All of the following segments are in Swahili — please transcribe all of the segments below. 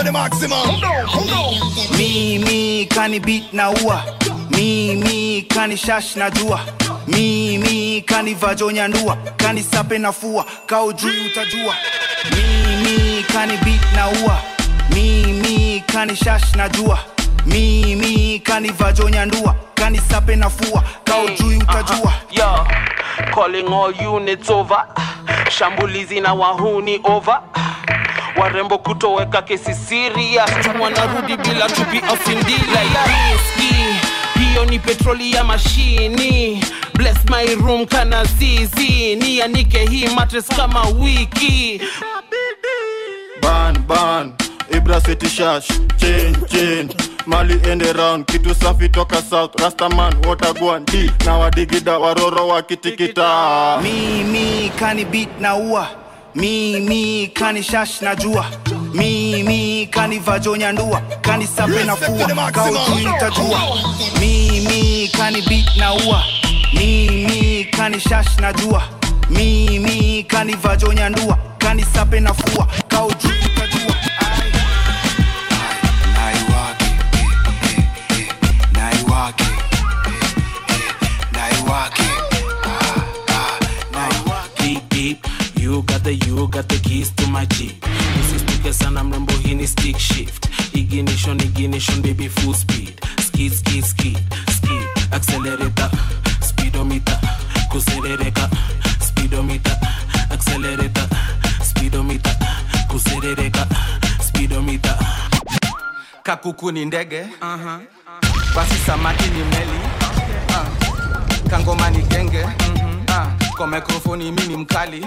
to the maximum. mimi kani beat na ua. Mimi kani shash na jua mimi kani vajonya ndua. Kani sape na fua kao juu utajua. Mimi kani beat na ua. Mimi kani shash na jua mimi kani vajonya ndua. Kani sape na fua kao juu utajua. Yo, calling all units over. Shambulizi na wahuni over. Warembo kutoweka kesi serious. Wanarudi bila tupi afindila ya riski. Hiyo ni petroli ya mashini. Bless my room kana zizi. Nianike hii matres kama wiki. ban ban ibra city shash chain chain mali ende round kitu safi toka south rastaman watagwan d na wadigida waroro wakitikita mimi kani beat na ua mimi kani shash na jua mimi kani vajonya ndua kani sape na fua kao mimi kani beat na ua. Mimi kani shash na jua mimi kani vajonya ndua kani sape got the keys to my jeep. Usistuke sana mrembo, hii ni stick shift. Ignition ignition baby full speed. Skid skid skid skid. Accelerator, speedometer, kuserereka. Speedometer, accelerator, speedometer, kuserereka. Speedometer. kakuku ni ndege uh-huh. basi samaki ni meli uh. kangoma ni genge mm-hmm. uh. Kwa mikrofoni mi ni mkali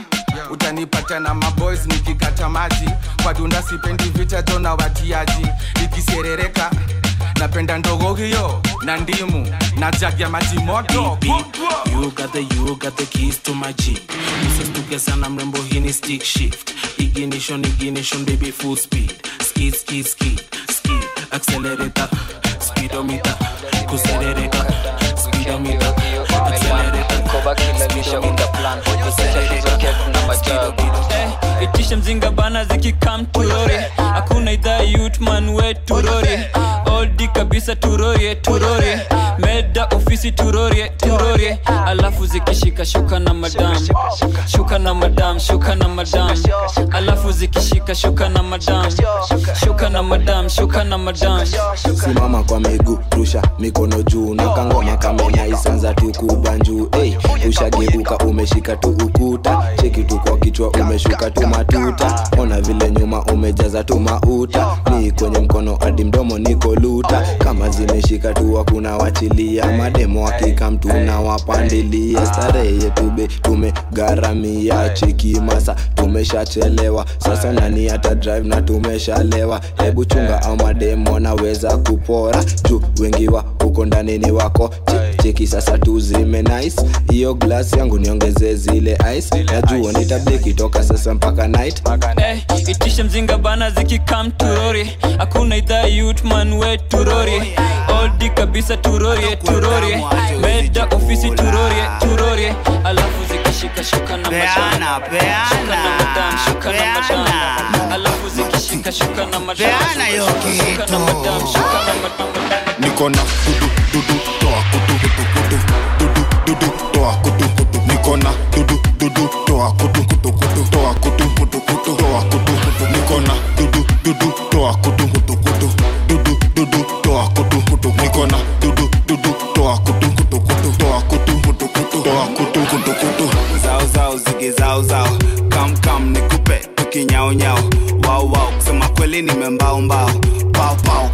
utanipata na maboys nikikata maji kwa dunda sipendi vita tona watiaji ikiserereka napenda ndogo hiyo na ndimu na jag ya maji moto mrembo, hii stick shift. Ignition ignition baby full speed. Skid skid skid skid. Accelerator, speedometer, kuserereka. Speedometer, accelerator, speedometer, kuserereka. Eh, itisha mzinga bana zikikam turori hakuna idhaa yutman we turori oldi kabisa turorie turorie meda ofisi turorie turorie alafu zikishika shuka na madam. Shuka na madam shuka na madam. Alafu zikishika shuka na madam. Shuka na madam shuka na madam. Simama kwa miguu rusha mikono juu. Nakangoma kamenya isanza tukubanjuu hey, ushageuka umeshika tu ukuta. Cheki tu kwa kichwa umeshuka tu matuta. Ona vile nyuma umejaza tu mauta. Ni kwenye mkono hadi mdomo niko luta. Kama zimeshika tu wakuna wachilia. Mademo hakika mtu na wapandilia starehe yetube tumegharamia. Cheki masa tumeshachelewa. Sasa nani hata drive na tumeshalewa. Hebu chunga au mademo naweza kupora. Juu wengi wa huko ndani ni wako. Che- cheki sasa tu zime nice. Hiyo glass yangu niongeze zile ice. Najua nitabeki toka sasa mpaka night. Hey, itishe mzinga bana zikikam turori hakuna idhaa yutman we turori oldi kabisa turorie turorie meda ofisi turorie turorie alafu zikishika shuka na Peana, peana, shuka na madam shuka na madam. Alafu zikishika shuka na madam. Shuka na madam shuka na madam niko na dudu dudu toa kutu kutu kutu. Dudu dudu toa kutu kutu. Niko na dudu dudu toa kutu kutu kutu. Toa kutu kutu kutu toa kutu kutu. Niko na dudu dudu toa kutu kutu kutu. Dudu dudu toa kutu kutu. Niko na dudu dudu toa kutu kutu kutu. Toa kutu kutu kutu. Toa kutu kutu kutu. Zao zao zige zao zao. Kam kam nikupe tukinyao nyao. Wow wow kusema kweli nimembao mbao. Pao pao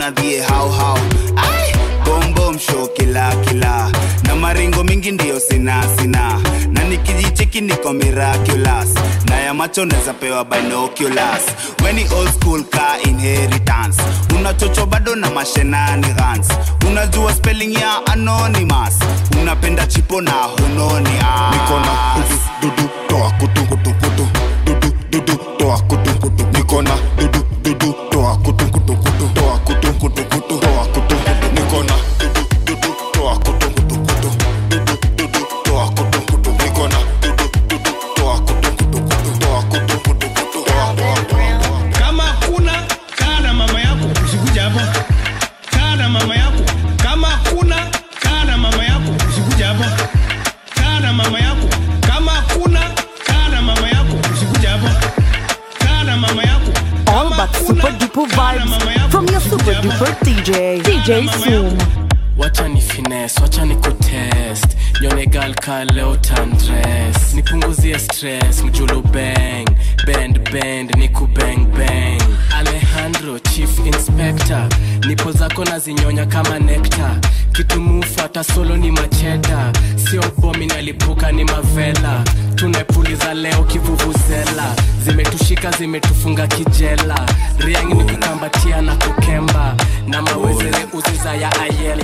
kuna dhie hao hao. Ai! Bom bom kila kila. Na maringo mingi ndiyo sina sina. Na nikijicheki niko miraculous. Na ya macho naweza pewa binoculars. Weni old school ka inheritance. Unachocho bado na mashenanigans. Unajua spelling ya anonymous. Unapenda chipo na hunoni niko na dudu dudu toa kutu DJ, DJ wacha ni fines wacha ni kutest nyone gal ka leo tandres nipunguzie stress mjulu bang. Bend bend ni kubang bang alejandro chief inspector. Nipo zako na zinyonya kama nekta kitu mufata solo ni macheda sio bomi nalipuka ni mavela. Tunapuliza leo kivuvuzela. Zimetushika zimetufunga kijela. Riangi ni kukambatia na kukemba. Na mawezere uziza ya ayel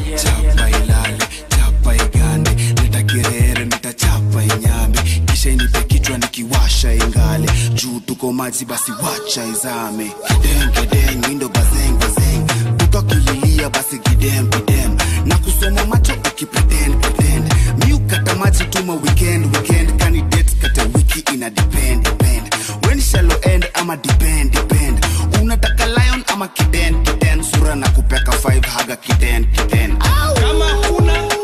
kirere nitachapa inyame kisha inipe kichwa nikiwasha ingale. Juu tuko maji basi wacha izame. Dengedeng indo mindo bazeng bazeng. Tukakililia basi gidem gidem na kusoma macho ukipretend pretend maji tuma weekend weekend. Kani kata wiki ina depend depend. When shall end? Ama depend depend. Unataka lion ama kiden kiden sura na kupeka 5 haga kiden kiden kama kuna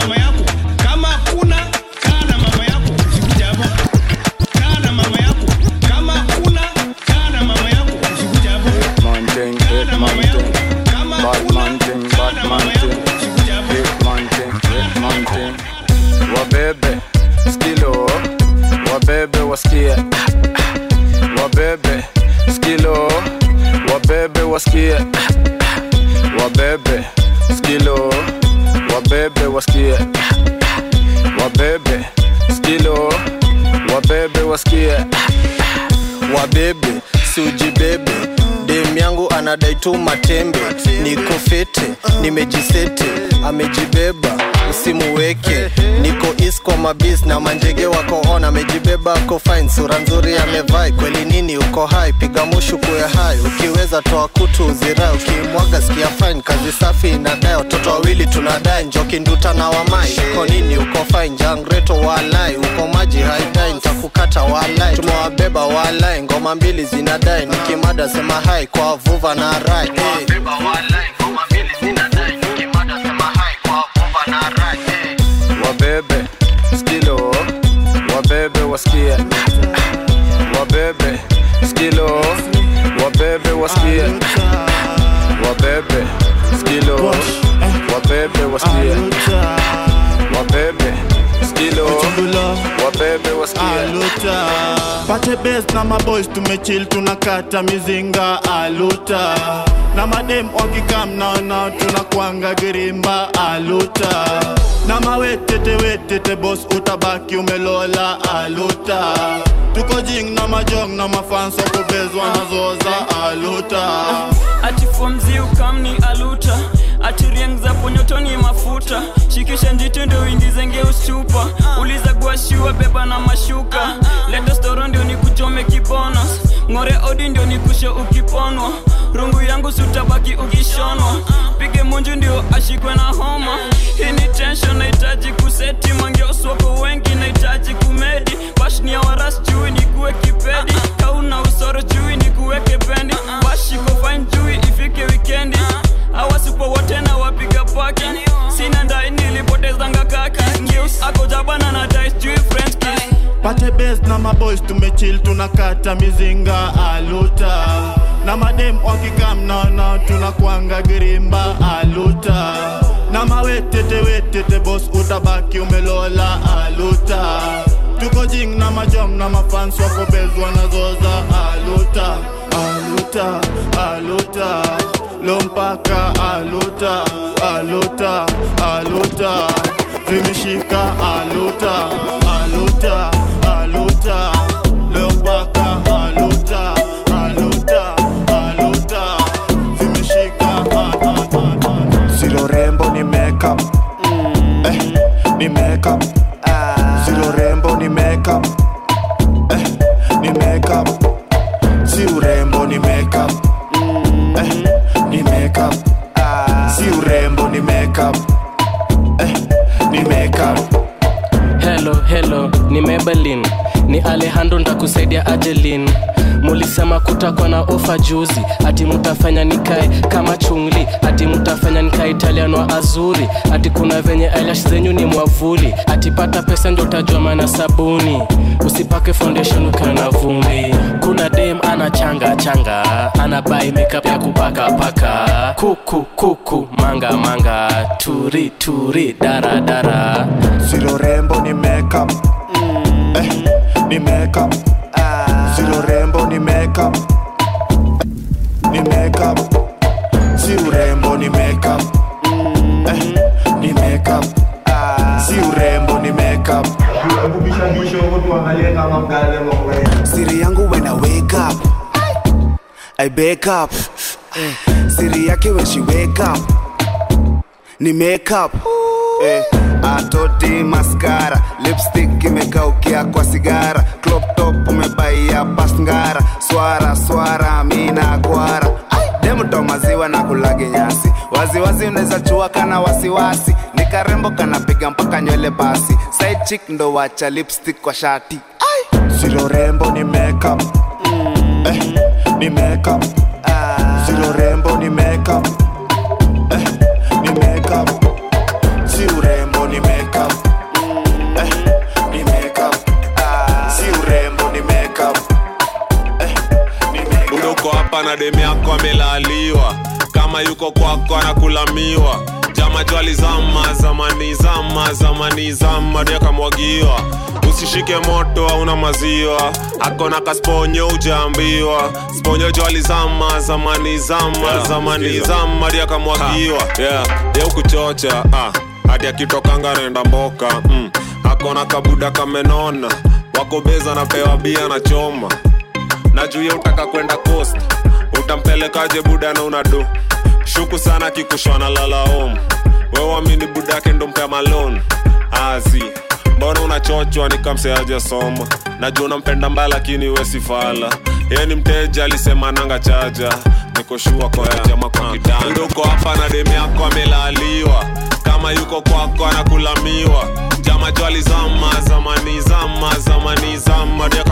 mama yako tu matembe niko fiti, nimejisete amejibeba usimuweke niko is kwa mabis na manjege wako amejibeba ako fine sura nzuri amevai. Kweli nini uko hai? Piga mushu kuwe hai. Ukiweza toa kutu uzirai ukimwaga sikia fine. Kazi safi inadai watoto wawili tunadai njoki nduta na wamai. Uko nini uko fine? Jangreto walai uko maji haidai ntakukata walai. Tumewabeba walai ngoma mbili zinadai nikimada sema hai kwa vuva na rai. Hey. Pate best na maboys tumechill tunakata mizinga aluta. Na madem wakikam naona tunakwanga girimba aluta. Na mawetete wetete bos utabaki umelola aluta. Tuko jing na majong na mafans wakubezwa nazoza aluta. Ati fomzi ukamni aluta ati zapo nyotoni mafuta. Shikisha njiti ndio ingizenge ustupa. Uliza guashiwa beba na mashuka. Leta storo ndio nikuchome kibonos. Ng'ore odi ndio nikushe ukiponwa. Rungu yangu sutabaki ukishonwa. Pige munju ndio ashikwe na homa. Hii ni tension nahitaji kuseti. Mangeoswako wengi nahitaji kumedi tunakata mizinga aluta. Na madem wakikam tunakwanga girimba aluta. Na mawetete wetete bos utabaki umelola aluta. Tuko jing na majom na mafans wakobezwa nazoza aluta. Aluta aluta. Lompaka aluta aluta aluta. Vimeshika aluta aluta aluta. lompaka alejandro ndakusaidia ajelin mulisema kutakwa na ofa juzi ati mutafanya nikae kama chungli ati mutafanya nikae italian wa azuri. Ati kuna venye eyelash zenyu ni mwavuli ati pata pesa ndo utajua mana sabuni. Usipake foundation ukiwa na vumbi. Kuna dem ana changa changa ana bai makeup ya kupaka paka. Kuku kuku manga manga. Turi turi dara dara. Zero ni makeup. Eh, ni makeup. Zero rembo ni makeup. Ni makeup. Si urembo ni makeup. Eh, ni makeup. Si urembo ni makeup. Siri yangu when I wake up. I wake up. Eh, siri yake when she wake up. Ni makeup. Eh, atoti maskara lipstick imekaukia kwa sigara. Crop top umebaia pasngara swara swara mina kwara. Demto maziwa na kulage nyasi. Waziwazi unaweza chua kana wasiwasi. Ni karembo kanapiga mpaka nywele basi. Side chick ndo wacha lipstick kwa shati. Rembo ni makeup. Eh, ni makeup. Zero rembo ni makeup. Eh, ni makeup na demu yako amelaliwa kama yuko kwako anakulamiwa. Jama jwali zama zamani zama zamani zama akamwagiwa usishike moto auna maziwa. Akona kasponyo ujaambiwa sponyo jwali zama zamani zama zamani zama akamwagiwa yeah. ye ah. hati akitokanga naenda mboka. Mm. akona kabuda kamenona. Wako beza napewa bia na choma. Najuye utaka kwenda coast utampelekaje buda na unado shuku sana kikushwana lalaom wewamini buda yake malon azi mbona unachochwa? Nikamseajasoma najua unampenda mbaya lakini wesifala ye mteja alisema nanga chaja. Nikoshua koyajama hapa na demu yako amelaliwa. Kama yuko kwako anakulamiwa. Jama jwali zama zamani zama zamani zama ndio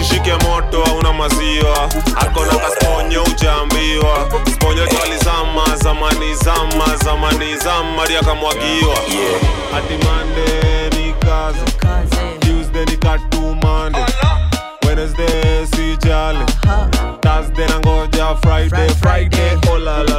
usishike moto hauna maziwa akona kasponyo ujaambiwa sponyo twalizama zamani zama zamani zama akamwagiwa hati mande ni kazi tuesday ni katumande wednesday si thursday nangoja friday friday oh la la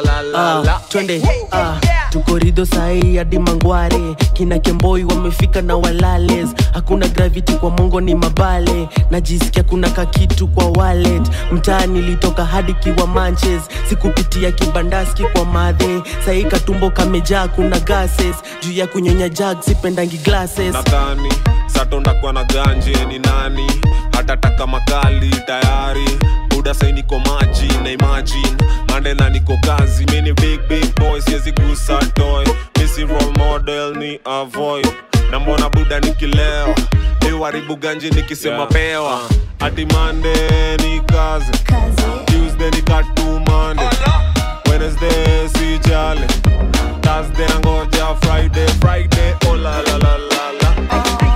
la Ah, twende. Ah, tuko rido sahii hadi mangware. Kina kemboi wamefika na walales. Hakuna gravity kwa mongo ni mabale. Najisikia kuna kakitu kwa walet mtaani litoka hadi kiwa manches. Sikupitia kibandaski kwa madhe. Sahii katumbo kamejaa kuna gases. Juu ya kunyonya jag sipendangi glasses. Nadhani satondakuwa na ganje ni nani? Hatataka makali tayari buda sai niko na imagine. Mande na niko kazi mini big big boy siwezi gusa toy. Misi role model ni avoid. Na mbona buda nikilewa iwaribu ganje nikisema pewa. Ati mande ni kazi. Tuesday ni katumande. Wednesday si jale thursday nangoja friday friday oh la la la la la. Oh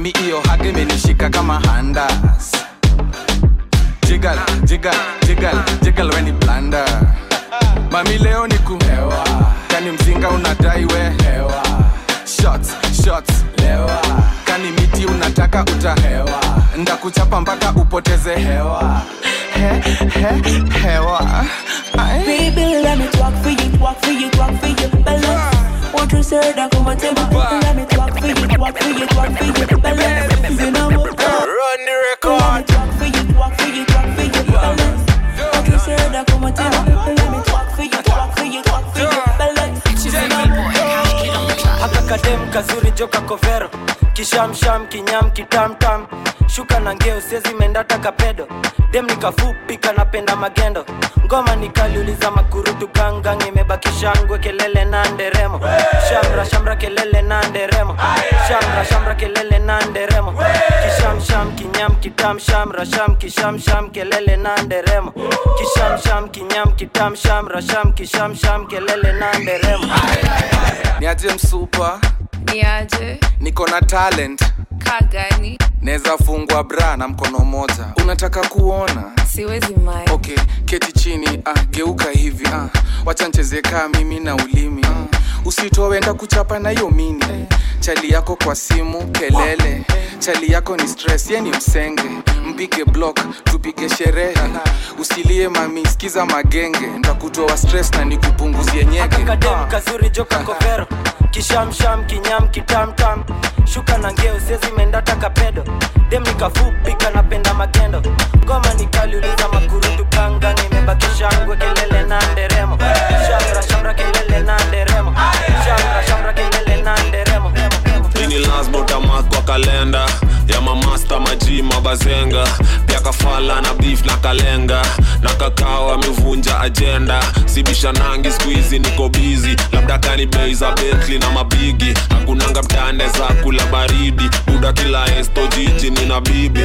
mami iyo haki imenishika kama handas jigal jigal jigal jigal weni blanda mami leo ni kuhewa. Kani mzinga unadai we shots shots lewa. Kani miti unataka utahewa. Ndakuchapa mpaka upoteze hewa. He, he, hewa. Baby, let me talk for you, talk for you, talk for you. Want to say that come and tell me, let me talk for you, talk for you, talk for you, balance. You know what? Run the record. Let me talk for you, talk for you, talk for you, balance. Want to say that come and tell me, let me talk for you, talk for you, talk for you, balance. You know what? haka kadem kazuri joka kovero kishamsham kinyam kitamtam shuka na ngeo siezi menda kapedo. Dem nikafupi kanapenda magendo. Ngoma nikaliuliza makurutu gangang imebakishangwe kelele na nderemo. Shamra shamra kelele na nderemo. Shamra shamra kelele na nderemo. Kishamsham kinyam kitam shamra sham kishamsham kelele na nderemo. Kishamsham kinyam kitam shamra sham kishamsham kelele na nderemo. Niaje msupa niaje? Niko na talent. Kagani? naweza fungwa bra na mkono moja unataka kuona? Siwezi mai. Okay keti chini ah, geuka hivi ah, wacha kaa mimi na ulimi ah, usitowenda kuchapa na hiyo mini chali yako kwa simu kelele. Chali yako ni stress ye ni msenge. Mpige block tupige sherehe. Usilie mami skiza magenge. Ntakutoa stress na nikupunguzie nyege. Kakadem kazuri joka kovero kishamsham kinyam kitamtam shuka na ngeo siezi menda takapedo dem nikafupi kanapenda magendo ngoma nikaliuliza makurutu kanga. Nimebakishangwe kelele na nderemo. Shamra ini lasbotamak kwa kalenda ya mamasta maji mabazenga. Pia kafala na beef na kalenga. Na kakao amevunja ajenda sibishanangi skuizi niko bizi labda kani bei za betli na mabigi. Hakunanga mtande za kula baridi. Buda kila esto jiji nina bibi.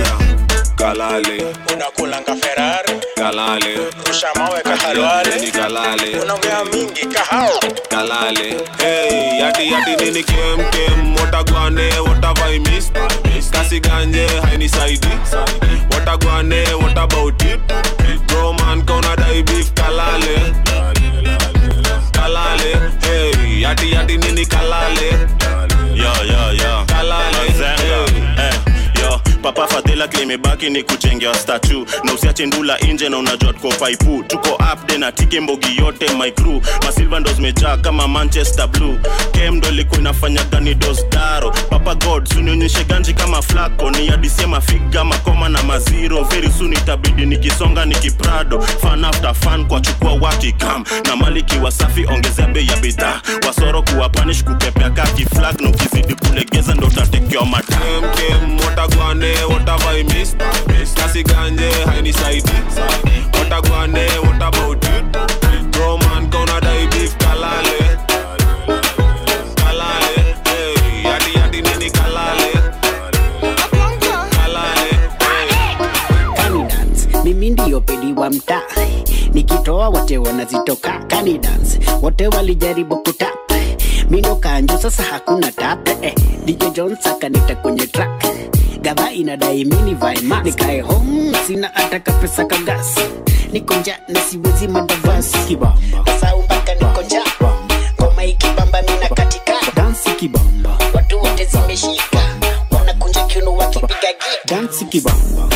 Kalale. Unakulanga ferari kalale. Rusha mawe kahalwale. Ni kalale. Unaongea mingi kahao. Kalale. Hey, yati yati nini kem kem. Watagwane kasi ganje hainisaidi watagwane what about it? Bro man kauna dai beef kalale. Kalale hey, yati yati nini kalale. Yo yo yo kalale Mazenga. Papa fadhela klimebaki ni kuchengewa statu na usiache ndula inje na unajua tuko faipu tuko upde na tike mbogi yote my masilva ndo zimejaa kama manchester blue. Kem ndo ilikuwa inafanya gani dosdaro papa god sunionyeshe ganji kama flako ni adisie mafiga makoma na maziro very soon itabidi nikisonga nikiprado. Fan after fan kwa chukua wakikam na maliki wasafi ongezea bei ya bidhaa. Wasoro kuwa panish kukepea kaki flag. Na ukizidi kulegeza ndo utatekewa mataa kem kem watagwane watavaimis kasi ganje hainisaidi watagwane what about you? bro man gonna die beef kalale. Wa mtaa. Nikitoa wote wanazitoka. Canidance, wote walijaribu kutap. Mindo kanjo sasa hakuna tap. Eh, DJ Jones akanita kwenye track gava inadai mini vaima nikae home sina hata kapesa kagasi niko na siwezi mandavasi kibamba. Sasa mpaka niko ngoma ikibamba mina katika. Dansi kibamba. Watu wote zimeshika. Wanakunja kiuno wakipiga gita dansi kibamba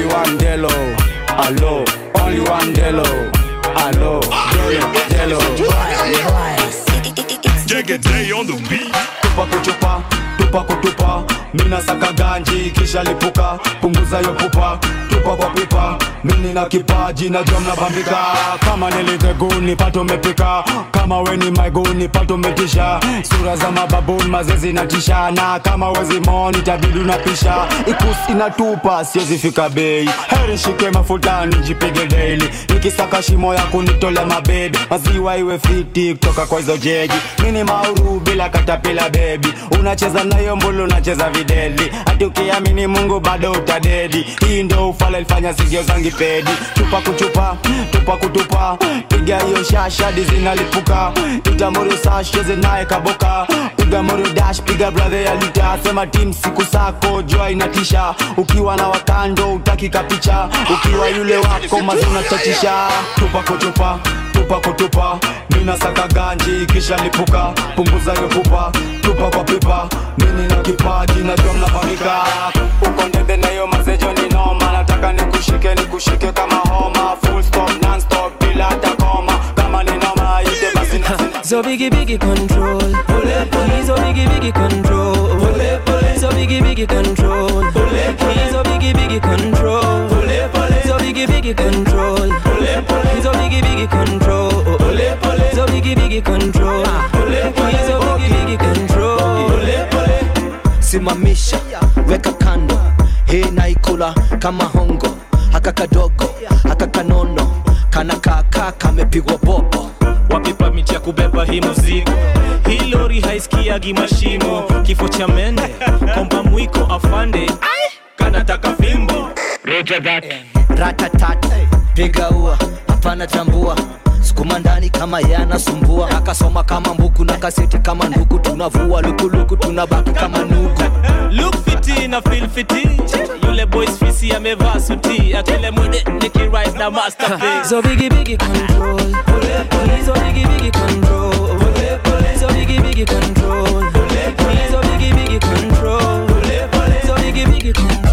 Only one Delo, allo. Only one Delo, allo. Delo, it day on the beat. tupa kuchupa tupa kutupa mina saka ganji kisha lipuka. Punguza yo pupa tupa kwa pipa. Mini na kipaji na jom na kama niliveguni pato mepika kama weni maiguni pato metisha sura za mababuni mazezi natisha na kama wezi moni tabidi unapisha. Ikus inatupa siwezifika bei. Heri shike mafutani jipige daily. Nikisaka shimo ya kunitolea mabebi. Maziwa iwe fiti kutoka kwa hizo jeji. Mini mauru bila katapila bebi unacheza nayo mbulu unacheza videli hati ukiamini mungu bado utadedi hii ndo ufala ilifanya sigio zangi pedi. Tupa kuchupa tupa kutupa. Piga hiyo shashadi zinalipuka. Itamuri sasheze naye kaboka. Piga mori dash piga bradhe ya sema tim siku sako jua inatisha. Ukiwa na wakando utakika picha ukiwa yule wako mazuna chachisha tupa kuchupa tupa kutupa. Mina saka ganji kisha lipuka. Punguza hiyo pupa tupa kwa pipa. Na kipaji najua uko ndebe na hiyo ni noma. Nataka nikushike nikushike kama homa. Full stop non stop bila hata koma. Kama ni noma ite basi na So biggie biggie control. He's so biggie biggie control. So biggie biggie control. He's so biggie biggie control. So biggie biggie control. He's a biggie biggie control. So biggie biggie control. He's a biggie biggie control. simamisha weka kando hii naikula kama hongo haka kadogo haka kanono kana kaka kamepigwa bobo wapi pamiti ya kubeba hii mzigo? hii lori haisikiagi mashimo kifo cha mende komba mwiko afande kanataka fimbo ratatat piga ua hapana tambua sukuma ndani kama yanasumbua akasoma kama mbuku na kaseti kama nduku tunavua lukuluku tunabaki kama nugu look fiti na feel fiti yule boys fisi amevaa suti akele mwede nikirise na masterpiece So biggie biggie control. He's so biggie biggie control. So biggie biggie control. He's so biggie biggie control. So biggie biggie control.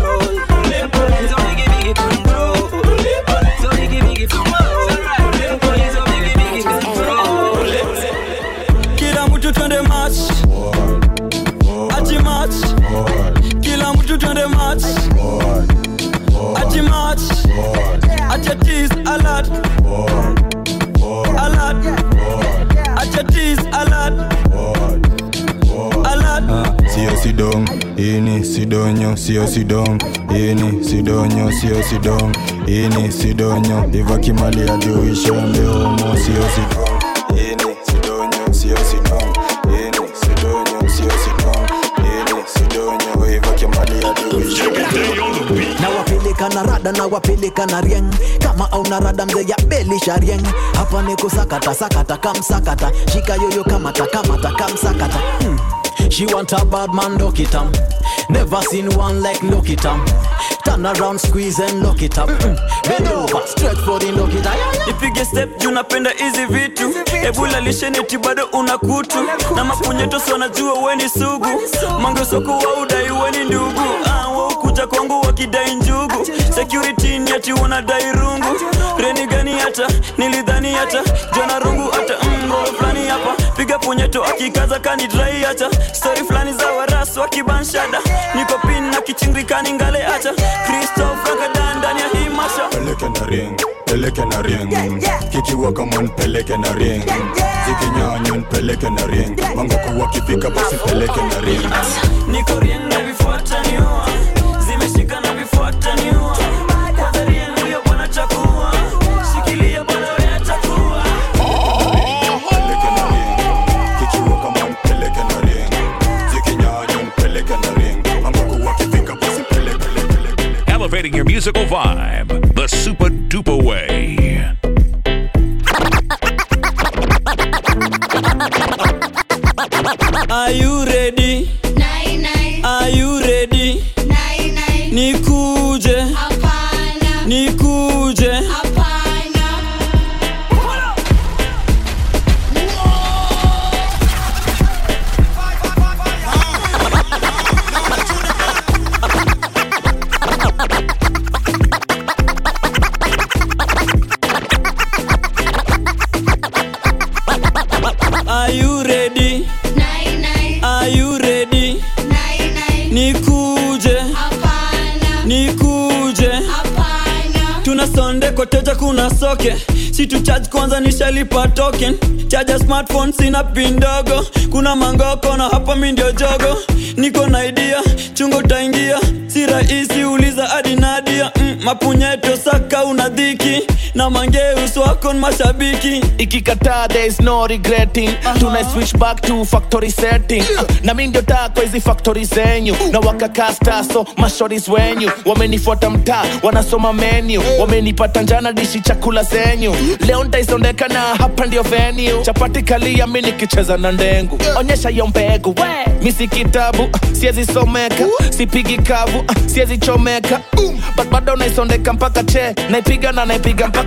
Ini sidonyo sio sidong ini sidonyo sio sidong ini sidonyo iva kimali ajuisha mbeomo sio sidong ini sidonyo na rada na wapeleka na rieng. Kama auna rada mze ya belisha rieng. Hapa ni kusakata sakata kamsakata. Shika yoyo kamata kamata kamsakata. Hmm. She want a bad man, look it up. Never seen one like look it up. Turn around, squeeze and lock it up. Bend over, stretch for the lock it up. ipige step juu napenda hizi vitu. Ebula lisheneti bado una kutu. Na mapunyetos wanajua weni sugu. Mangesoko wa udai weni ndugu. Ah, waukuja kwangu wakidai njugu. Security ni ati wanadai rungu reni gani hata nilidhani hata. Jona rungu hata mbo fulani hapa. Piga punyeto akikaza kani drai hata. Stori fulani za warasu wakibanshada niko pin na kichingirikani ngale hata. Kristof rakadan ndani ya hii masha. Peleke na ring peleke na ring. Kikiwa kama peleke na ring. Zikinyanya peleke na ring. Mangoko wakifika basi peleke na ring. Niko ring na vifuata niua your musical vibe nishalipa token chaja smartphone sina pin ndogo kuna mangoko na hapa mi jogo. Niko na idea chungo utaingia si rahisi uliza adinadia mm, mapunyeto saka una na mangeus wako mashabiki. Ikikataa there is no regretting. Tuna switch back to factory setting. Uh, na mi ndio taa kwa hizi factory zenyu. Na wakakasta so mashoris wenyu wamenifuata mtaa wanasoma menu. Wamenipata njana dishi chakula zenyu. Leo ntaisondeka na hapa ndio venue. Chapati kalia mi nikicheza na ndengu. Onyesha hiyo mbegu. Mi si kitabu uh, siezi someka. Sipigi kavu uh, siezi chomeka. But bado naisondeka mpaka che. Naipiga na naipiga mpaka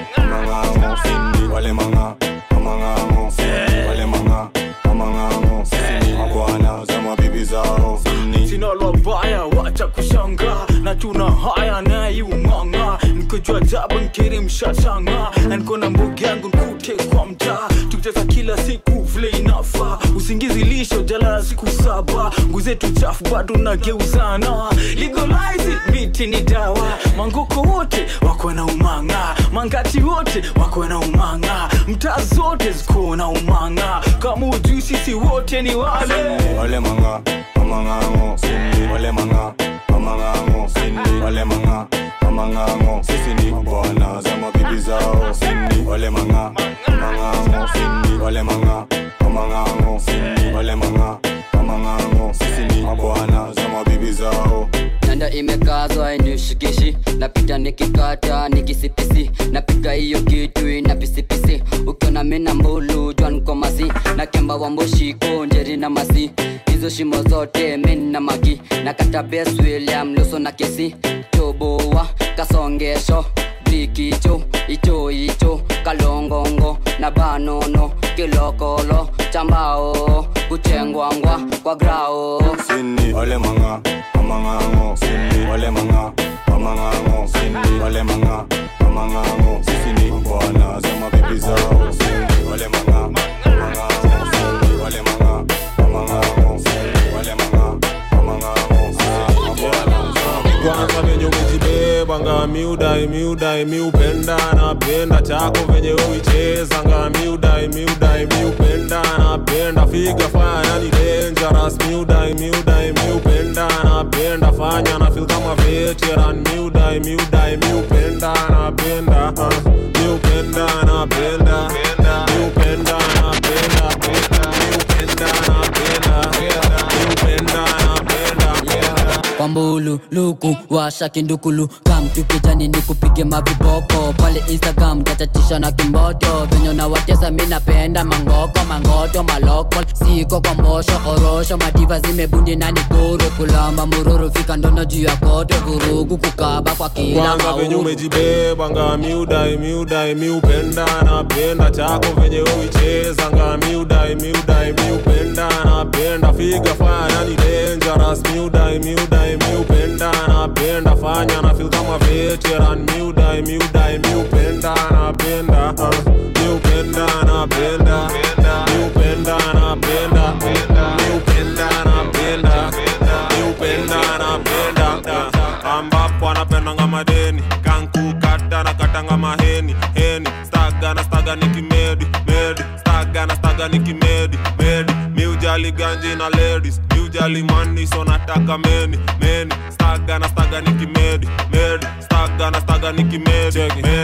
wale manga mamangango sini wale manga ni bwana za mabibi zao. Sini sina lobaya wacha kushanga na tuna haya naiumanga nikojua jaba nkiri mshashanga na niko na mbogi yangu nkute kwa mtaa. Tukicheza kila siku vile inafa usingizi lisho jala siku saba. Nguzetu chafu bado nageuzana. Legalize it, miti ni dawa. Mangoko wote wako na umanga mangati wote wako na umanga. Mtaa zote ziko na umanga. Kama ujui sisi wote ni wale. Wale manga mamangango wale manga mamangango wale manga mamangango sisi ni bwana za mabibi zao. Wale manga mamangango wale manga mamangango wale manga mamangango sisi ni bwana za mabibi zao nanda imekazwa inishikishi. Napita nikikata nikisipisi. Napiga hiyo kitu ina pisipisi ukiona mina mbulu jwan komasi na kemba wamboshiko konjeri na masi. Hizo shimo zote min na magi na kata bes william luso na kesi. Toboa kasongesho. Ikicho icho icho. Kalongongo na banono kilokolo chambao. Kuchengwangwa kwa grao. Sini ole manga mamangango sini wale manga mamangango sini wale manga mamangango sisi ni bwana za mabibi zao sini wale manga mamangango sini wale manga mamangango sini wale manga kwanza venye umejibeba ngamiudai miudai miupenda napenda chako venye uicheza miudai miudai miupenda napenda figa faya yani dangerous miudai miudai miupenda napenda fanya na fil kama veteran miudai miudai miupenda napenda napenda miupenda napenda miupenda napenda kwambulu luku washa kindukulu. Kam kijani ni kupige maviboko pale instagram tatatisha na kimboto. Venye na watesa mi napenda mangoko mangoto maloko. Siko kwa mbosho orosho madiva zimebundi na nikuru kulamba mururu fika ndono juu ya koto. Vurugu kukaba kwa kilakwanza venye umejibeba umejibebanga miudai miudai miupenda napenda chako venye uichezanga miudai miudai miupenda napenda figa fanya ni dangerous miudai miudai miupenda napenda fanya na feel kama veteran. Miudai miudai miupenda napenda uh, miupenda napenda miupenda napenda miupenda napenda miupenda napenda ambapo anapendanga madeni kankukata na katanga maheni heni staga na staga nikimedi medi staga na staga nikimedi medi miujali ganji na ladies miujali mani so nataka meni meni staga na staga nikimedi medi. Staga na staga nikimedi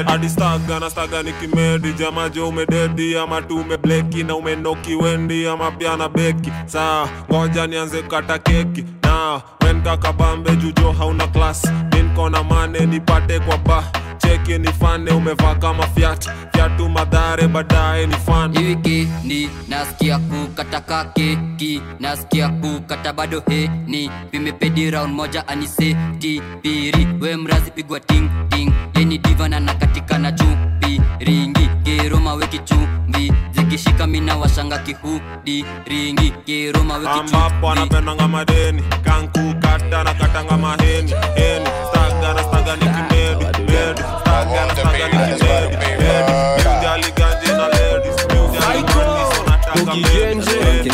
hadi staga na staga nikimedi jamajo umededi ama tu umebleki na umenoki wendi ama pia na beki. Saa ngoja nianze kata keki. Na wenkakabambe jujo hauna klas minkona mane nipate kwa ba. Cheki ni fane umevaa kama fyat fyatu madhare baadaye ni fan wikendi nasikia kukata keki. Nasikia kukata bado heni vimepedi round moja anise piri we mrazi pigwa ting ting. Yeni divana na nakatika na chupi ringi. Geroma weki chumvi zikishika mina washanga kihudi ringi. Geroma weki ambapo anapendanga madeni. Kankukata na katanga maheni. Heni staga na staga nikimedi medi staga na staga nikimedi medi miujali ganji na ladies medi medi staga na staga nikimedi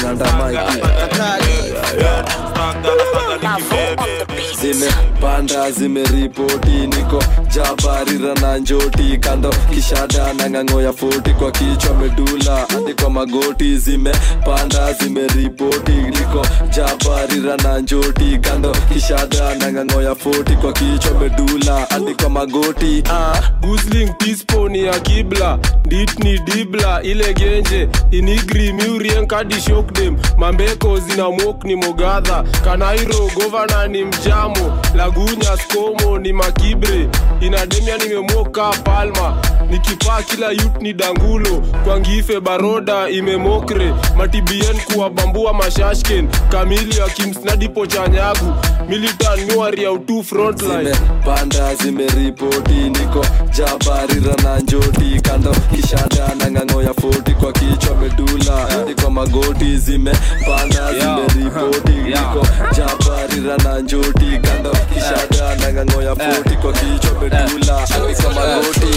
nikimedi zimepanda zimeripoti niko jabarira na njoti kando kishada na ng'ang'o ya foti kwa kichwa medula hadi kwa magoti zimepanda zimeripoti niko jabarira na njoti kando kishada na ng'ang'o ya foti kwa kichwa medula hadi kwa magoti ah. gusling tisponi ya kibla ditni dibla ile genje inigri miurien kadi shokdem mambeko zina mok ni mogadha kanairo govana ni mjamo lagunya skomo ni makibre. Inademia nimemoka palma nikipaa kila yut ni dangulo. Kwangife baroda imemokre matibien kuwabambua mashashken. Kamili akimsnadipo chanyagu militan miwaria utu frontlinepanda zimeripoti niko jabarira na njoti kando kishada na ng'ang'o ya foti kwa kichwa medula. Hadi kwa magoti zimepanda zimeripoti niko jabarira na njoti kando kishada na ng'ang'o ya foti kwa kichwa medula. Hadi kwa magoti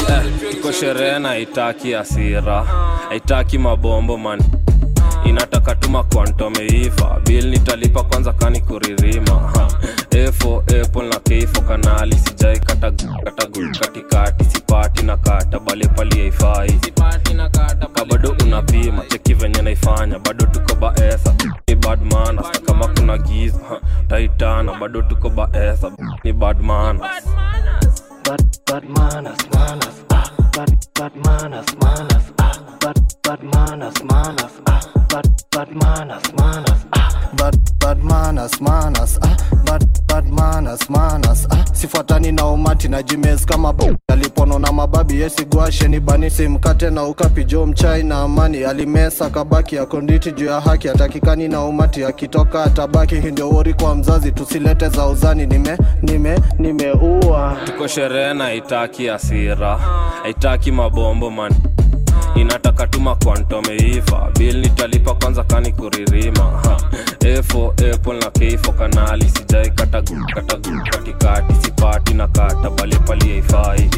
tuko sherehe na haitaki asira haitaki mabombo man. Inataka tuma kwantomeiva bil nitalipa kwanza kani kuririma. Efo apple na keifo kanali sijai katagu katikati. Sipati na kata bale paliaifai ka bado unapima cheki venye naifanya. Bado tuko baesa ni badmana kama kuna giza. Taitana bado tuko baesa ni badmana Bad, bad manners, manners. Bad, bad manners, manners, ah. Bad, bad manners, manners, ah. Bad, bad manners, manners, ah. bad, bad manners, manners, ah. bad, bad manners, manners, ah. sifuatani na umati na jimes kama alipono na mababi yesigwashe ni bani simkate na ukapi jo mchai na amani. Alimesa kabaki ya konditi juu ya haki atakikani na umati. Akitoka atabaki hindio wori kwa mzazi tusilete za uzani. Nime nime nimeua. Tuko sherehe na itaki asira itaki mabombo man inataka tuma kwantomeiva bil nitalipa kwanza kani kuririma. Ha. apple na keifo kanali. Sijai katagu katikati sipati na kata bale pali haifai.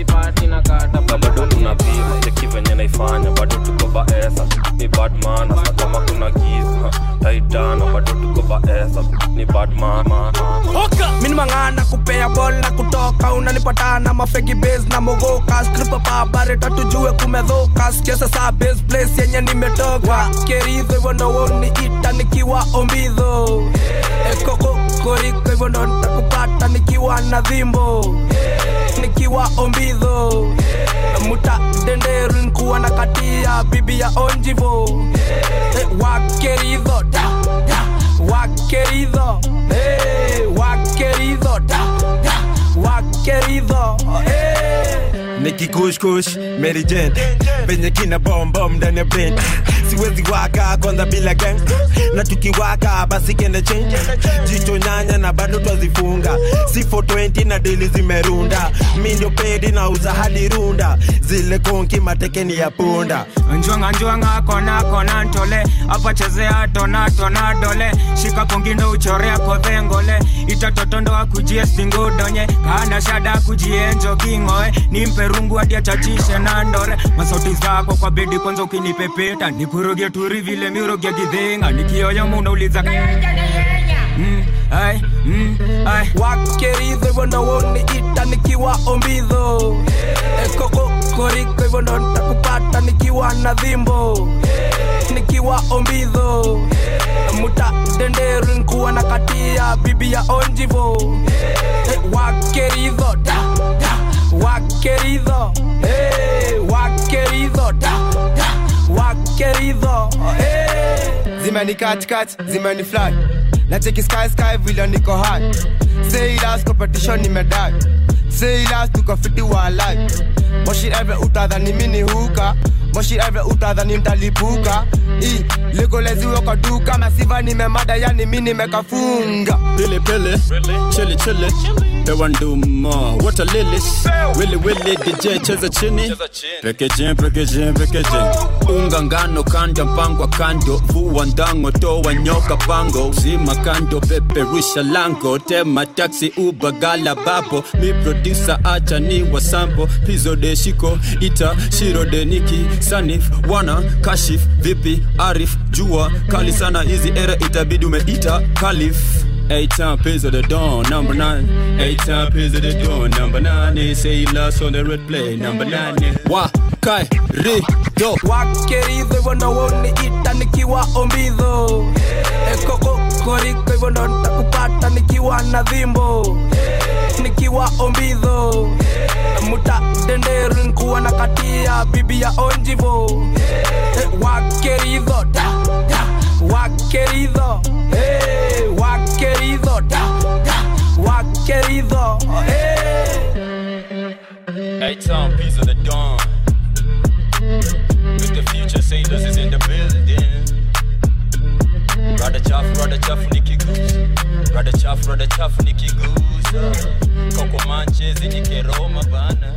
Ka bado unapima cheki venye naifanya. Bado tuko baesa ni badmana sa kama kuna giza. Taitana bado tuko baesa ni badmana mini mang'ana kupea bol na kutoka. Unanipatana mafegi na mogoka skripa pabare tatujue kumedhoka skesa saa best place yenye nimetoka. Keridho hivyo ndo woni ita nikiwa ombidho ekokokoriko hivyo ndo nitakupata nikiwa na dhimbo nikiwa ombidho muta denderu nkuwa na katia bibi ya onjivo. Eh, wakeridho da, da, wakeridho hey, hey. Nikikushkush Mary Jane. Venye kina bombom ndani ya brain. Siwezi waka kwanza bila gang. Na tukiwaka basi kende change. Jicho nyanya na bado twazifunga. Si 420 na dili zimerunda. Mi ndio pedi na uza hadi runda. Zile konki matekeni ya punda. Njwanga njwanga kona kona ntole. Apa chezea tona tona dole. Shika kongindo uchorea kodhengole itatotondo kujie stingudonye kana shada kujienjo kingoe nimpe rungu hadi achachishe na ndore. Masauti zako kwa bedi kwanza ukinipepeta nikuroge turi vile miroge kidhinga nikioya munauliza mm, ai, mm, ai. nikiwa ombidho ekoko koriko hivyo ndo ntakupata nikiwa na dhimbo nikiwa ombidho muta denderu nkuwa na katia bibi ya onjivo. Eh, wakeridho da, da, hey, wa querido, da, da, wakeridho hey. zimeni kat, zimeni fly. Na cheki sky sky vile niko hot. say last competition nimedai say last tuko fiti wa life. Moshi every utadhani mini huka. Moshi every utadhani mtalipuka. I legoleziwe kwa duka. Masiva nimemada yani mi nimekafunga Pili hewa nduma, wata lilis, wili, DJ cheza chini, packaging packaging packaging, unga ngano kanda mpangwa kando, vua ndango toa nyoka pango, zima kando peperusha lango, tema taxi uber gala bapo, mi producer acha ni wasambo, pizo de shiko, ita shiro de niki, sanif, wana, kashif, vipi, arif, jua, kali sana hizi era itabidi umeita, kalif. Eight time pays of the dawn, number nine. Eight time of the dawn, number nine. They say last on the red play, number nine. Wa kai ri do. wakeridho hivyo ndo woni ita nikiwa ombidho ekoko koriko hivyo ndo nitakupata nikiwa na dhimbo nikiwa ombidho muta denderu nkuwa na katia bibi ya onjivo Eh, da, da, Guá querido, eh, guá querido, guá querido, eh. Hey Tom, piece of the dawn. Mr. Future, say this is in the building. Rather Chaff, rather Chaff, Nicky Goose. Rather Chaff, rather Chaff, Nicky Goose. Coco Manches, Nicky Roma Banner.